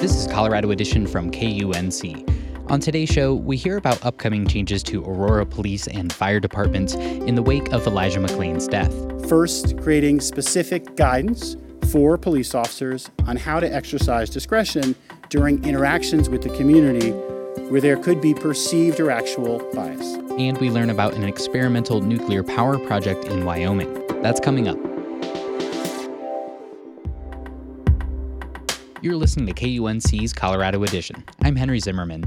This is Colorado Edition from KUNC. On today's show, we hear about upcoming changes to Aurora police and fire departments in the wake of Elijah McClain's death. First, creating specific guidance for police officers on how to exercise discretion during interactions with the community where there could be perceived or actual bias. And we learn about an experimental nuclear power project in Wyoming. That's coming up. You're listening to KUNC's Colorado Edition. I'm Henry Zimmerman.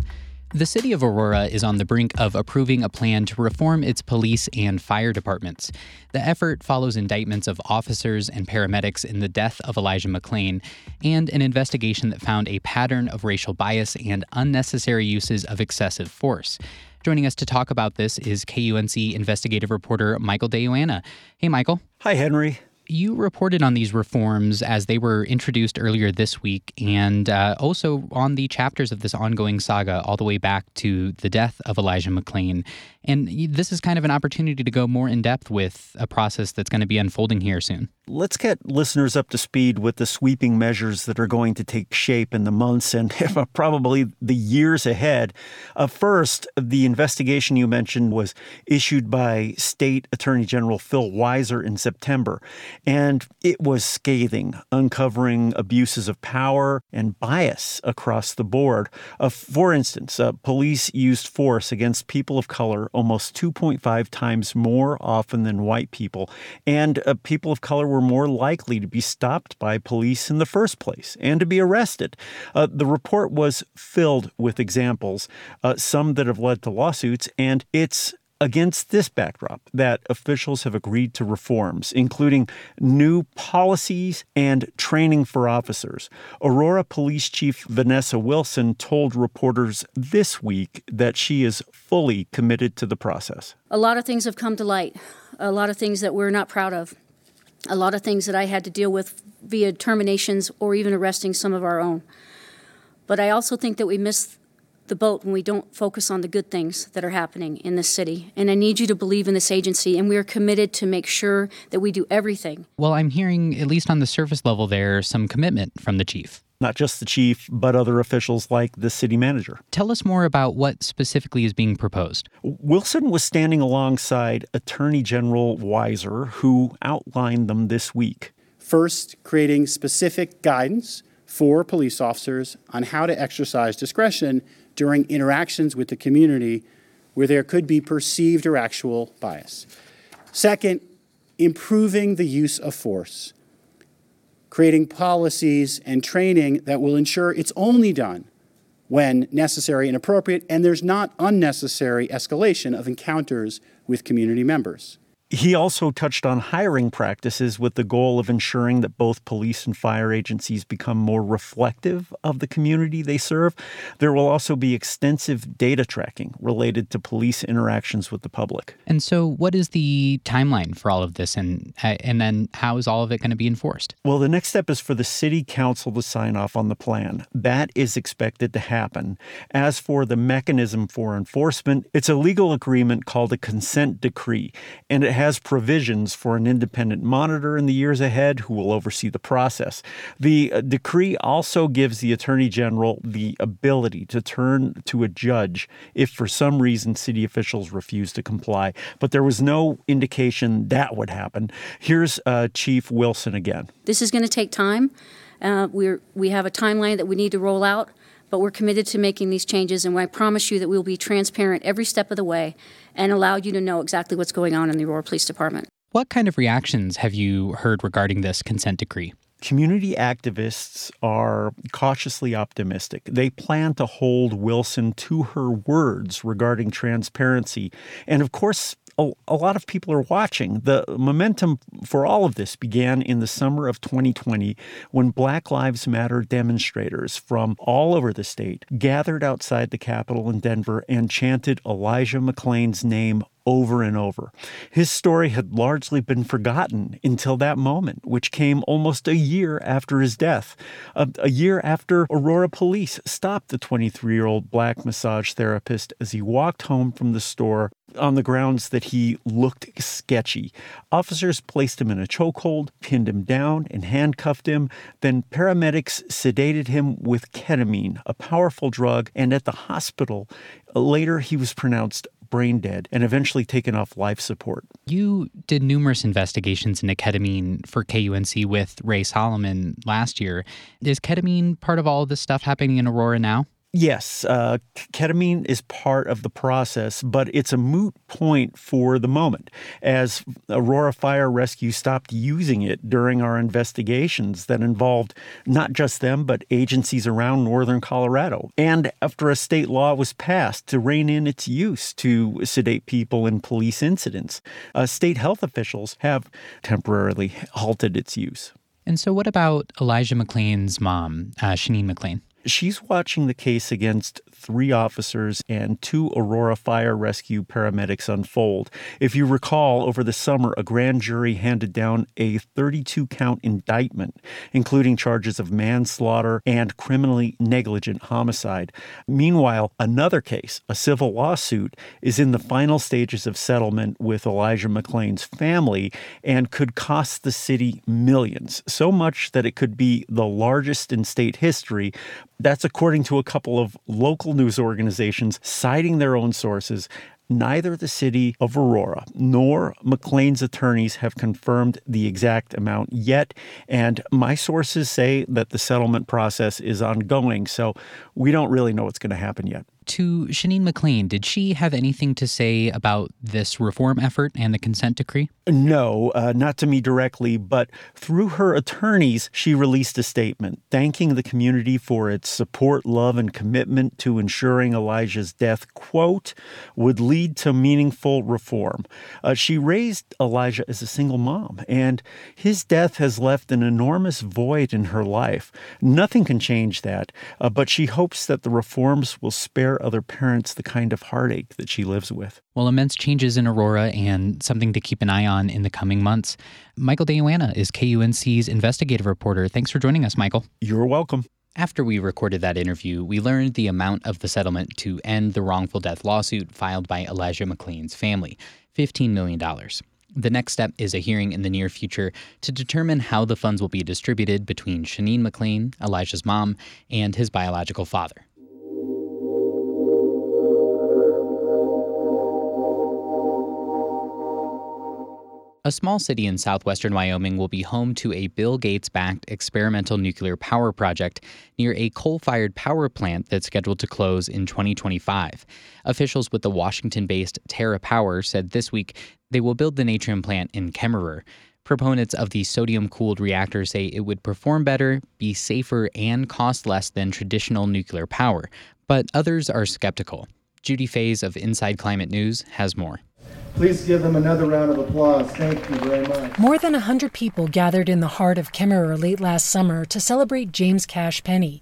The city of Aurora is on the brink of approving a plan to reform its police and fire departments. The effort follows indictments of officers and paramedics in the death of Elijah McClain and an investigation that found a pattern of racial bias and unnecessary uses of excessive force. Joining us to talk about this is KUNC investigative reporter Michael de Yoanna. Hey, Michael. Hi, Henry you reported on these reforms as they were introduced earlier this week and uh, also on the chapters of this ongoing saga all the way back to the death of Elijah McClain. And this is kind of an opportunity to go more in depth with a process that's going to be unfolding here soon. Let's get listeners up to speed with the sweeping measures that are going to take shape in the months and probably the years ahead. Uh, first, the investigation you mentioned was issued by State Attorney General Phil Weiser in September, and it was scathing, uncovering abuses of power and bias across the board. Uh, for instance, uh, police used force against people of color almost 2.5 times more often than white people, and uh, people of color were more likely to be stopped by police in the first place and to be arrested. Uh, the report was filled with examples, uh, some that have led to lawsuits, and it's against this backdrop that officials have agreed to reforms, including new policies and training for officers. Aurora Police Chief Vanessa Wilson told reporters this week that she is fully committed to the process. A lot of things have come to light, a lot of things that we're not proud of a lot of things that I had to deal with via terminations or even arresting some of our own. But I also think that we miss the boat when we don't focus on the good things that are happening in this city. And I need you to believe in this agency, and we are committed to make sure that we do everything. Well, I'm hearing, at least on the surface level, there some commitment from the chief not just the chief, but other officials like the city manager. Tell us more about what specifically is being proposed. Wilson was standing alongside Attorney General Weiser, who outlined them this week. First, creating specific guidance for police officers on how to exercise discretion during interactions with the community where there could be perceived or actual bias. Second, improving the use of force creating policies and training that will ensure it's only done when necessary and appropriate, and there's not unnecessary escalation of encounters with community members. He also touched on hiring practices with the goal of ensuring that both police and fire agencies become more reflective of the community they serve. There will also be extensive data tracking related to police interactions with the public. And so, what is the timeline for all of this, and uh, and then how is all of it going to be enforced? Well, the next step is for the city council to sign off on the plan. That is expected to happen. As for the mechanism for enforcement, it's a legal agreement called a consent decree, and it has provisions for an independent monitor in the years ahead who will oversee the process. The uh, decree also gives the Attorney General the ability to turn to a judge if for some reason city officials refuse to comply. But there was no indication that would happen. Here's uh, Chief Wilson again. This is going to take time. Uh, we're, we have a timeline that we need to roll out but we're committed to making these changes, and I promise you that we'll be transparent every step of the way and allow you to know exactly what's going on in the Aurora Police Department. What kind of reactions have you heard regarding this consent decree? Community activists are cautiously optimistic. They plan to hold Wilson to her words regarding transparency. And of course, a, a, lot of people are watching. The momentum for all of this began in the summer of 2020 when Black Lives Matter demonstrators from all over the state gathered outside the Capitol in Denver and chanted Elijah McClain's name over and over. His story had largely been forgotten until that moment, which came almost a year after his death. A, a year after Aurora police stopped the 23 year old black massage therapist as he walked home from the store on the grounds that he looked sketchy. Officers placed him in a chokehold, pinned him down, and handcuffed him. Then paramedics sedated him with ketamine, a powerful drug, and at the hospital, later he was pronounced brain dead and eventually taken off life support. You did numerous investigations into ketamine for KUNC with Rae Solomon last year. Is ketamine part of all of this stuff happening in Aurora now? Yes, uh, ketamine is part of the process, but it's a moot point for the moment. As Aurora Fire Rescue stopped using it during our investigations that involved not just them, but agencies around northern Colorado. And after a state law was passed to rein in its use to sedate people in police incidents, uh, state health officials have temporarily halted its use. And so, what about Elijah McClain's mom, uh, Sheneen McClain? She's watching the case against three officers and two Aurora Fire Rescue paramedics unfold. If you recall, over the summer, a grand jury handed down a 32 count indictment, including charges of manslaughter and criminally negligent homicide. Meanwhile, another case, a civil lawsuit, is in the final stages of settlement with Elijah McClain's family and could cost the city millions, so much that it could be the largest in state history. That's according to a couple of local news organizations citing their own sources. Neither the city of Aurora nor McClain's attorneys have confirmed the exact amount yet. And my sources say that the settlement process is ongoing. So we don't really know what's going to happen yet to Sheneen McClain. did she have anything to say about this reform effort and the consent decree? No, uh, not to me directly, but through her attorneys, she released a statement thanking the community for its support, love, and commitment to ensuring Elijah's death, quote, would lead to meaningful reform. Uh, she raised Elijah as a single mom, and his death has left an enormous void in her life. Nothing can change that, uh, but she hopes that the reforms will spare other parents the kind of heartache that she lives with. Well, immense changes in Aurora and something to keep an eye on in the coming months. Michael de Yoanna is KUNC's investigative reporter. Thanks for joining us, Michael. You're welcome. After we recorded that interview, we learned the amount of the settlement to end the wrongful death lawsuit filed by Elijah McClain's family $15 million. The next step is a hearing in the near future to determine how the funds will be distributed between Sheneen McClain, Elijah's mom, and his biological father. A small city in southwestern Wyoming will be home to a Bill Gates backed experimental nuclear power project near a coal fired power plant that's scheduled to close in 2025. Officials with the Washington based TerraPower said this week they will build the Natrium plant in Kemmerer. Proponents of the sodium cooled reactor say it would perform better, be safer, and cost less than traditional nuclear power. But others are skeptical. Judy Fahys of Inside Climate News has more. Please give them another round of applause. Thank you very much. More than 100 people gathered in the heart of Kemmerer late last summer to celebrate James Cash Penney.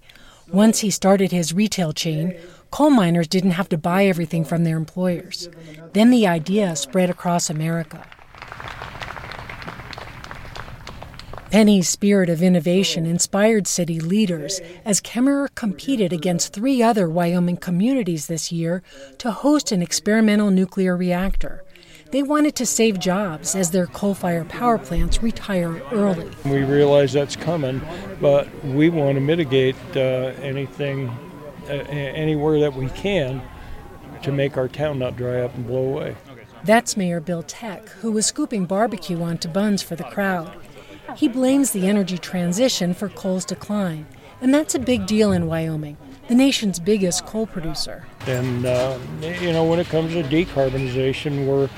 Once he started his retail chain, coal miners didn't have to buy everything from their employers. Then the idea spread across America. Penney's spirit of innovation inspired city leaders as Kemmerer competed against three other Wyoming communities this year to host an experimental nuclear reactor. They wanted to save jobs as their coal fired power plants retire early. We realize that's coming, but we want to mitigate uh, anything, uh, anywhere that we can to make our town not dry up and blow away. That's Mayor Bill Thek, who was scooping barbecue onto buns for the crowd. He blames the energy transition for coal's decline, and that's a big deal in Wyoming, the nation's biggest coal producer. And, uh, you know, when it comes to decarbonization, we're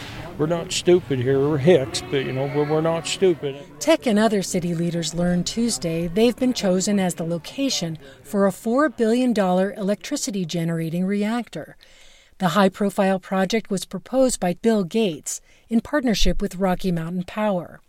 we're not stupid here. We're hicks, but you know, we're, we're not stupid. Thek and other city leaders learned Tuesday they've been chosen as the location for a $4 billion electricity generating reactor. The high profile project was proposed by Bill Gates in partnership with Rocky Mountain Power.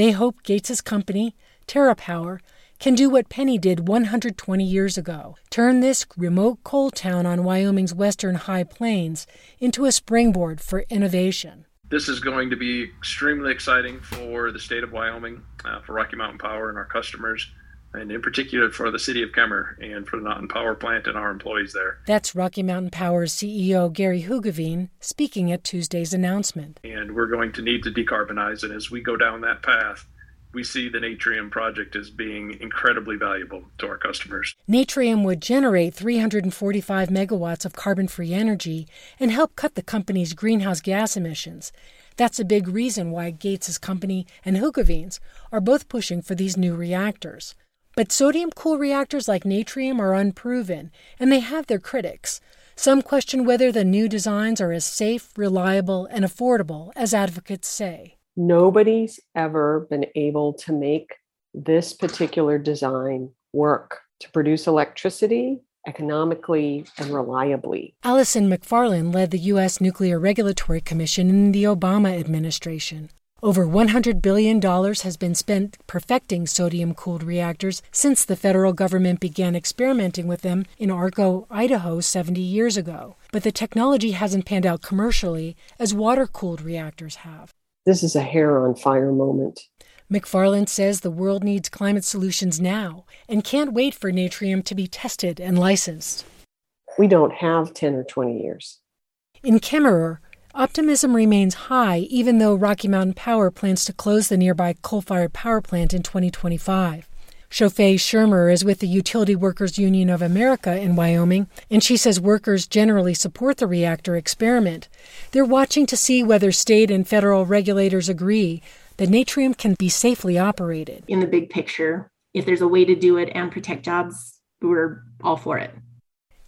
They hope Gates' company, TerraPower, can do what Penney did 120 years ago turn this remote coal town on Wyoming's western high plains into a springboard for innovation. This is going to be extremely exciting for the state of Wyoming, uh, for Rocky Mountain Power and our customers, and in particular for the city of Kemmerer and for the Naughton Power Plant and our employees there. That's Rocky Mountain Power's CEO Gary Hoogeveen speaking at Tuesday's announcement. And we're going to need to decarbonize, and as we go down that path, we see the Natrium project as being incredibly valuable to our customers. Natrium would generate 345 megawatts of carbon free energy and help cut the company's greenhouse gas emissions. That's a big reason why Gates' company and Hoogeveen's are both pushing for these new reactors. But sodium cool reactors like Natrium are unproven, and they have their critics. Some question whether the new designs are as safe, reliable, and affordable as advocates say nobody's ever been able to make this particular design work to produce electricity economically and reliably. Allison Macfarlane led the U.S. Nuclear Regulatory Commission in the Obama administration. Over $100 billion has been spent perfecting sodium cooled reactors since the federal government began experimenting with them in Arco, Idaho 70 years ago. But the technology hasn't panned out commercially as water cooled reactors have. This is a hair on fire moment. Macfarlane says the world needs climate solutions now and can't wait for Natrium to be tested and licensed. We don't have 10 or 20 years. In Kemmerer, optimism remains high even though Rocky Mountain Power plans to close the nearby coal fired power plant in 2025. Chauffé Shermer is with the Utility Workers Union of America in Wyoming, and she says workers generally support the reactor experiment. They're watching to see whether state and federal regulators agree that Natrium can be safely operated. In the big picture, if there's a way to do it and protect jobs, we're all for it.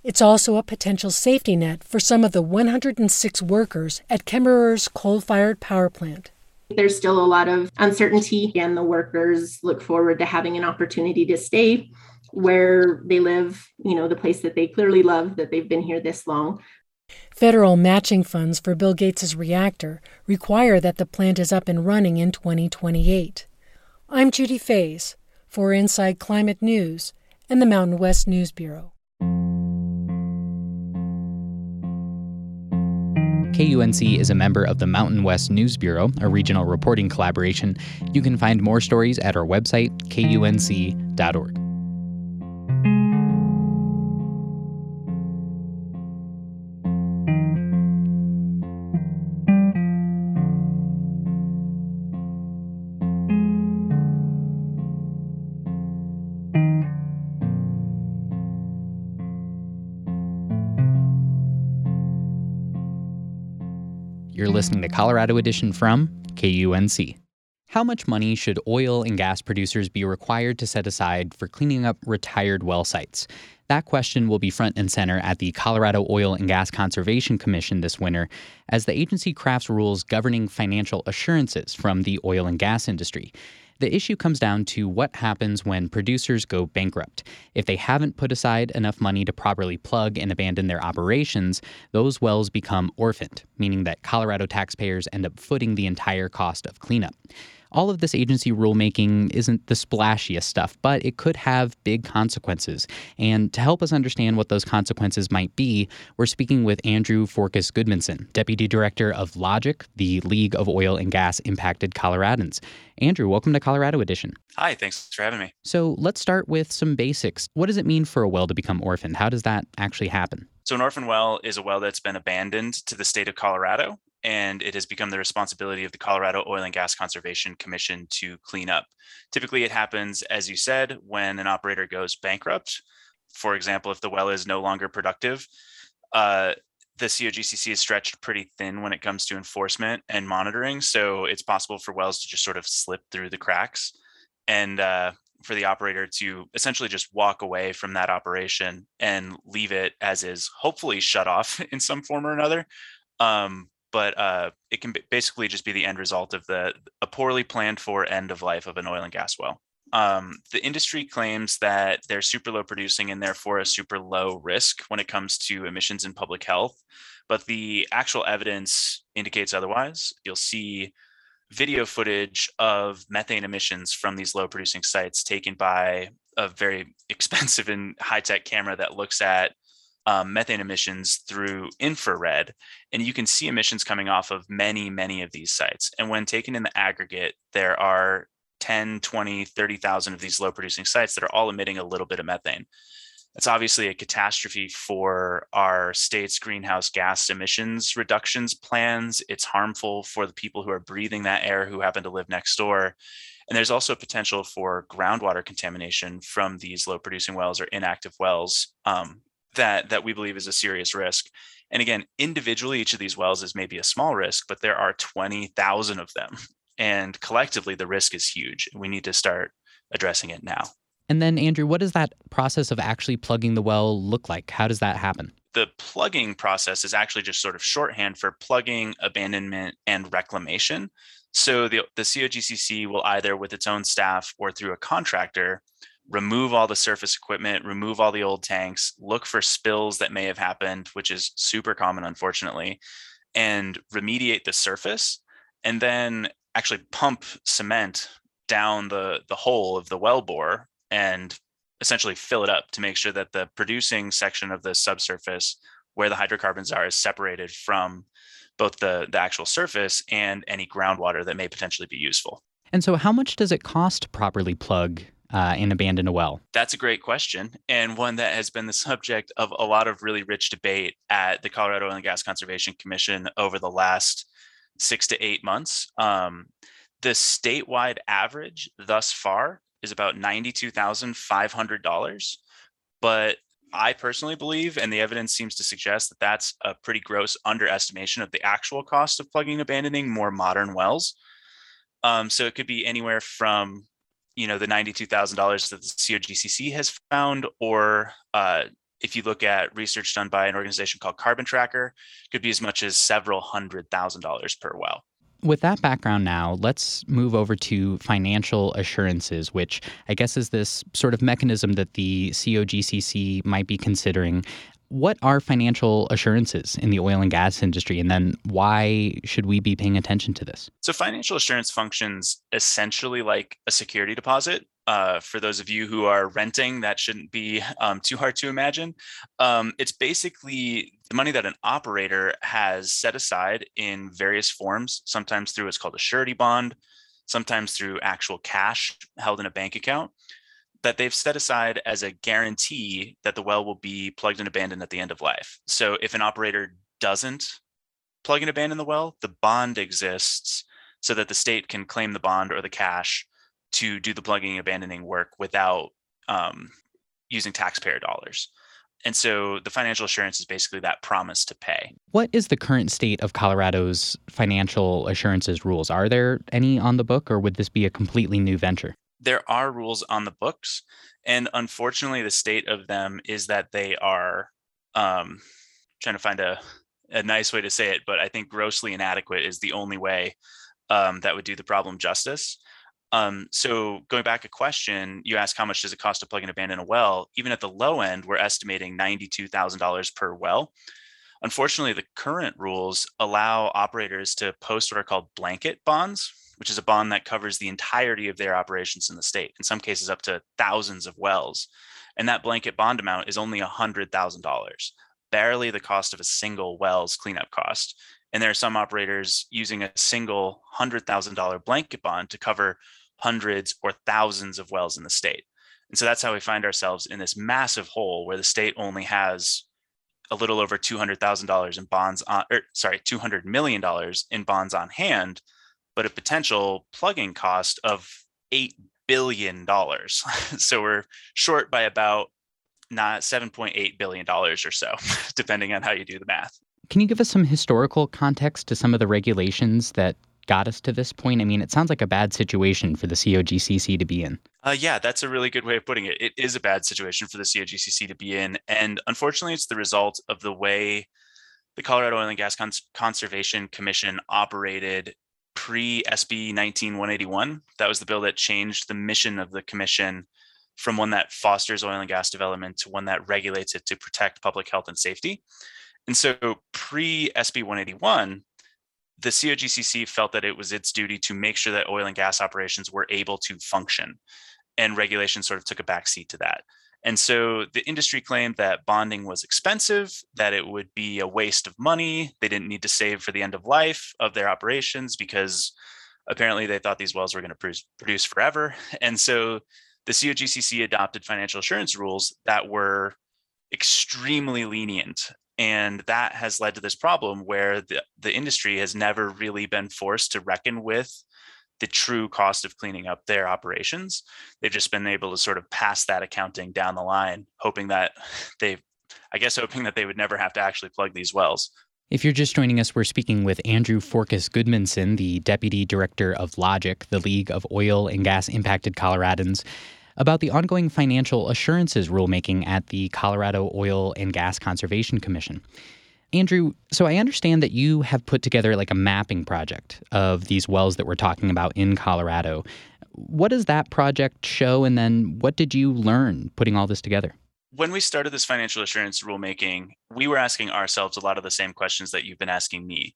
It's also a potential safety net for some of the 106 workers at Kemmerer's coal fired power plant. There's still a lot of uncertainty, and the workers look forward to having an opportunity to stay where they live, you know, the place that they clearly love, that they've been here this long. Federal matching funds for Bill Gates' reactor require that the plant is up and running in 2028. I'm Judy Fahys for Inside Climate News and the Mountain West News Bureau. KUNC is a member of the Mountain West News Bureau, a regional reporting collaboration. You can find more stories at our website, kunc.org. listening to Colorado Edition from KUNC. How much money should oil and gas producers be required to set aside for cleaning up retired well sites? That question will be front and center at the Colorado Oil and Gas Conservation Commission this winter as the agency crafts rules governing financial assurances from the oil and gas industry. The issue comes down to what happens when producers go bankrupt. If they haven't put aside enough money to properly plug and abandon their operations, those wells become orphaned, meaning that Colorado taxpayers end up footing the entire cost of cleanup. All of this agency rulemaking isn't the splashiest stuff, but it could have big consequences. And to help us understand what those consequences might be, we're speaking with Andrew Forkus Goodmanson, Deputy Director of LOGIC, the League of Oil and Gas Impacted Coloradans. Andrew, welcome to Colorado Edition. Hi, thanks for having me. So let's start with some basics. What does it mean for a well to become orphaned? How does that actually happen? So, an orphan well is a well that's been abandoned to the state of Colorado and it has become the responsibility of the Colorado Oil and Gas Conservation Commission to clean up. Typically, it happens, as you said, when an operator goes bankrupt. For example, if the well is no longer productive, uh, the COGCC is stretched pretty thin when it comes to enforcement and monitoring. So it's possible for wells to just sort of slip through the cracks and uh, for the operator to essentially just walk away from that operation and leave it as is, hopefully shut off in some form or another. Um, but uh, it can basically just be the end result of the a poorly planned for end of life of an oil and gas well. Um, the industry claims that they're super low producing and therefore a super low risk when it comes to emissions and public health, but the actual evidence indicates otherwise. You'll see video footage of methane emissions from these low producing sites taken by a very expensive and high tech camera that looks at um, methane emissions through infrared. And you can see emissions coming off of many, many of these sites. And when taken in the aggregate, there are 10, 20, 30,000 of these low producing sites that are all emitting a little bit of methane. That's obviously a catastrophe for our state's greenhouse gas emissions reductions plans. It's harmful for the people who are breathing that air who happen to live next door. And there's also potential for groundwater contamination from these low producing wells or inactive wells um, that, that we believe is a serious risk. And again, individually, each of these wells is maybe a small risk, but there are 20,000 of them. And collectively, the risk is huge. We need to start addressing it now. And then, Andrew, what does that process of actually plugging the well look like? How does that happen? The plugging process is actually just sort of shorthand for plugging, abandonment, and reclamation. So the, the COGCC will either with its own staff or through a contractor remove all the surface equipment, remove all the old tanks, look for spills that may have happened, which is super common, unfortunately, and remediate the surface, and then actually pump cement down the, the hole of the well bore and essentially fill it up to make sure that the producing section of the subsurface where the hydrocarbons are is separated from both the, the actual surface and any groundwater that may potentially be useful. And so, how much does it cost to properly plug uh, and abandon a well? That's a great question, and one that has been the subject of a lot of really rich debate at the Colorado Oil and Gas Conservation Commission over the last six to eight months. Um, the statewide average thus far is about $92,500. But I personally believe, and the evidence seems to suggest that that's a pretty gross underestimation of the actual cost of plugging and abandoning more modern wells. Um, so it could be anywhere from, you know, the ninety-two thousand dollars that the COGCC has found, or uh, if you look at research done by an organization called Carbon Tracker, could be as much as several hundred thousand dollars per well with that background now, let's move over to financial assurances, which I guess is this sort of mechanism that the COGCC might be considering. What are financial assurances in the oil and gas industry? And then why should we be paying attention to this? So, financial assurance functions essentially like a security deposit uh, for those of you who are renting, that shouldn't be um, too hard to imagine. Um, it's basically the money that an operator has set aside in various forms, sometimes through what's called a surety bond, sometimes through actual cash held in a bank account, that they've set aside as a guarantee that the well will be plugged and abandoned at the end of life. So if an operator doesn't plug and abandon the well, the bond exists so that the state can claim the bond or the cash to do the plugging and abandoning work without um, using taxpayer dollars. And so the financial assurance is basically that promise to pay. What is the current state of Colorado's financial assurances rules? Are there any on the book, or would this be a completely new venture? There are rules on the books. And unfortunately, the state of them is that they are um, trying to find a, a nice way to say it, but I think grossly inadequate is the only way um, that would do the problem justice. Um, so going back a question, you ask how much does it cost to plug and abandon a well? Even at the low end, we're estimating $92,000 per well. Unfortunately, the current rules allow operators to post what are called blanket bonds, which is a bond that covers the entirety of their operations in the state, in some cases up to thousands of wells. And that blanket bond amount is only $100,000, barely the cost of a single well's cleanup cost. And there are some operators using a single $100,000 blanket bond to cover hundreds or thousands of wells in the state. And so that's how we find ourselves in this massive hole where the state only has a little over $200,000 in bonds on, or sorry, $200 million in bonds on hand, but a potential plugging cost of $8 billion. so we're short by about not $7.8 billion or so, depending on how you do the math. Can you give us some historical context to some of the regulations that got us to this point? I mean, it sounds like a bad situation for the COGCC to be in. Uh, yeah, that's a really good way of putting it. It is a bad situation for the COGCC to be in. And unfortunately, it's the result of the way the Colorado Oil and Gas Cons- Conservation Commission operated pre SB 19181. That was the bill that changed the mission of the commission from one that fosters oil and gas development to one that regulates it to protect public health and safety. And so pre SB 181, the COGCC felt that it was its duty to make sure that oil and gas operations were able to function. And regulation sort of took a backseat to that. And so the industry claimed that bonding was expensive, that it would be a waste of money. They didn't need to save for the end of life of their operations because apparently they thought these wells were going to produce, forever. And so the COGCC adopted financial assurance rules that were extremely lenient. And that has led to this problem where the, the industry has never really been forced to reckon with the true cost of cleaning up their operations. They've just been able to sort of pass that accounting down the line, hoping that they, I guess, hoping that they would never have to actually plug these wells. If you're just joining us, we're speaking with Andrew Forkus Goodmanson, the Deputy Director of LOGIC, the League of Oil and Gas Impacted Coloradans, about the ongoing financial assurances rulemaking at the Colorado Oil and Gas Conservation Commission. Andrew, so I understand that you have put together like a mapping project of these wells that we're talking about in Colorado. What does that project show? And then what did you learn putting all this together? When we started this financial assurance rulemaking, we were asking ourselves a lot of the same questions that you've been asking me.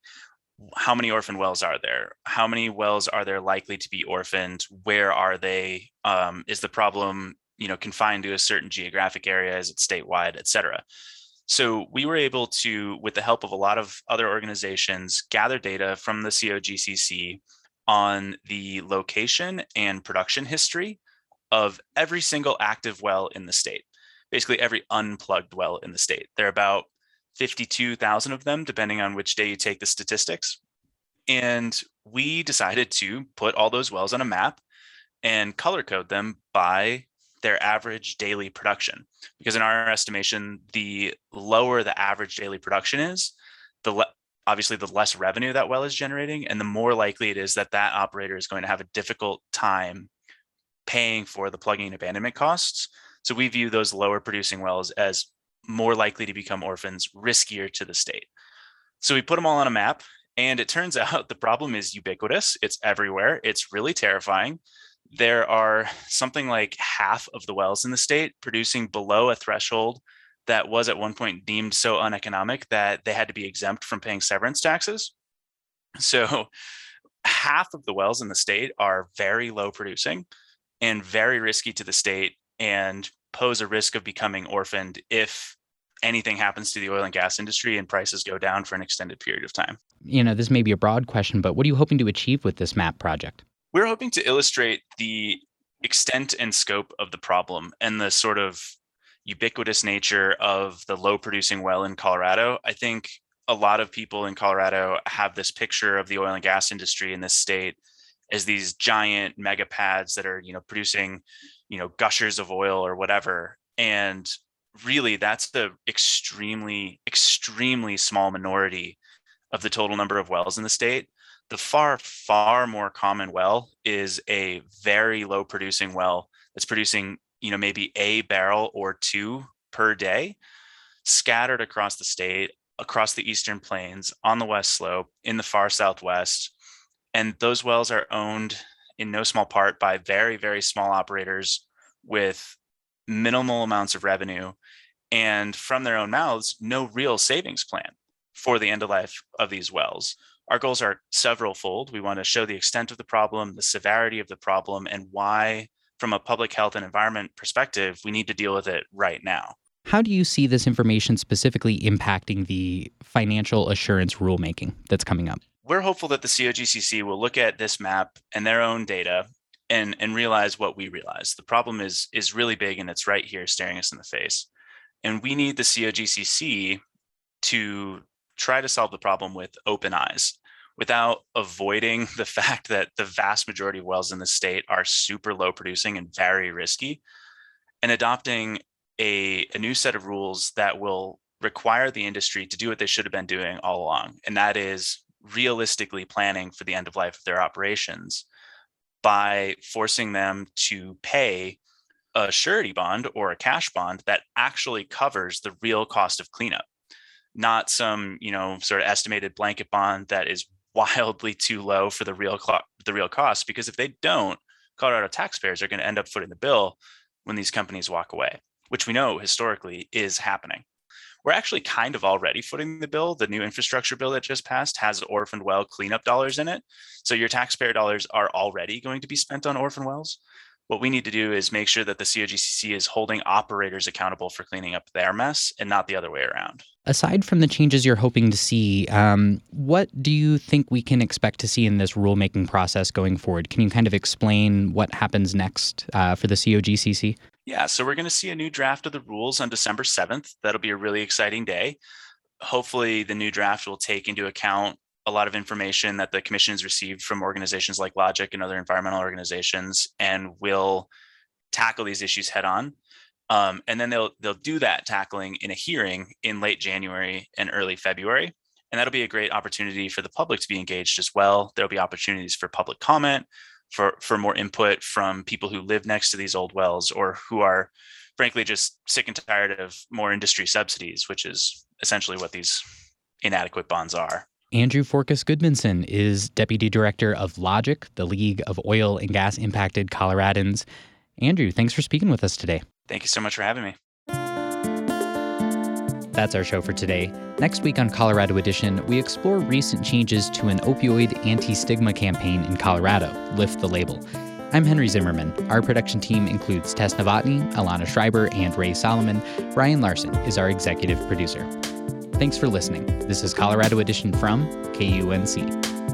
How many orphan wells are there? How many wells are there likely to be orphaned? Where are they? Um, is the problem, you know, confined to a certain geographic area? Is it statewide, et cetera? So we were able to, with the help of a lot of other organizations, gather data from the COGCC on the location and production history of every single active well in the state, basically every unplugged well in the state. There are about 52,000 of them, depending on which day you take the statistics. And we decided to put all those wells on a map and color code them by their average daily production. Because in our estimation, the lower the average daily production is, the le- obviously the less revenue that well is generating, and the more likely it is that that operator is going to have a difficult time paying for the plugging and abandonment costs. So we view those lower producing wells as more likely to become orphans, riskier to the state. So we put them all on a map, and it turns out the problem is ubiquitous. It's everywhere. It's really terrifying there are something like half of the wells in the state producing below a threshold that was at one point deemed so uneconomic that they had to be exempt from paying severance taxes. So, half of the wells in the state are very low producing and very risky to the state and pose a risk of becoming orphaned if anything happens to the oil and gas industry and prices go down for an extended period of time. You know, this may be a broad question, but what are you hoping to achieve with this map project? We're hoping to illustrate the extent and scope of the problem and the sort of ubiquitous nature of the low producing well in Colorado. I think a lot of people in Colorado have this picture of the oil and gas industry in this state as these giant mega pads that are, you know, producing, you know, gushers of oil or whatever. And really that's the extremely, extremely small minority of the total number of wells in the state the far, far more common well is a very low producing well that's producing, you know, maybe a barrel or two per day scattered across the state, across the eastern plains, on the west slope, in the far southwest. And those wells are owned in no small part by very, very small operators with minimal amounts of revenue and from their own mouths, no real savings plan for the end of life of these wells our goals are several fold. We want to show the extent of the problem, the severity of the problem, and why, from a public health and environment perspective, we need to deal with it right now. How do you see this information specifically impacting the financial assurance rulemaking that's coming up? We're hopeful that the COGCC will look at this map and their own data and, and realize what we realize. The problem is, is really big and it's right here staring us in the face. And we need the COGCC to try to solve the problem with open eyes without avoiding the fact that the vast majority of wells in the state are super low producing and very risky and adopting a, a new set of rules that will require the industry to do what they should have been doing all along and that is realistically planning for the end of life of their operations by forcing them to pay a surety bond or a cash bond that actually covers the real cost of cleanup not some, you know, sort of estimated blanket bond that is wildly too low for the real cl- the real cost because if they don't, Colorado taxpayers are going to end up footing the bill when these companies walk away, which we know historically is happening. We're actually kind of already footing the bill. The new infrastructure bill that just passed has orphaned well cleanup dollars in it. So your taxpayer dollars are already going to be spent on orphan wells. What we need to do is make sure that the COGCC is holding operators accountable for cleaning up their mess and not the other way around. Aside from the changes you're hoping to see, um, what do you think we can expect to see in this rulemaking process going forward? Can you kind of explain what happens next uh, for the COGCC? Yeah, so we're going to see a new draft of the rules on December 7th. That'll be a really exciting day. Hopefully, the new draft will take into account a lot of information that the commission has received from organizations like LOGIC and other environmental organizations, and will tackle these issues head on. Um, and then they'll they'll do that tackling in a hearing in late January and early February, and that'll be a great opportunity for the public to be engaged as well. There'll be opportunities for public comment, for for more input from people who live next to these old wells or who are frankly just sick and tired of more industry subsidies, which is essentially what these inadequate bonds are. Andrew Forkus Goodmanson is Deputy Director of LOGIC, the League of Oil and Gas Impacted Coloradans. Andrew, thanks for speaking with us today. Thank you so much for having me. That's our show for today. Next week on Colorado Edition, we explore recent changes to an opioid anti stigma campaign in Colorado, Lift the Label. I'm Henry Zimmerman. Our production team includes Tess Novotny, Alana Schreiber, and Rae Solomon. Brian Larson is our executive producer. Thanks for listening. This is Colorado Edition from KUNC.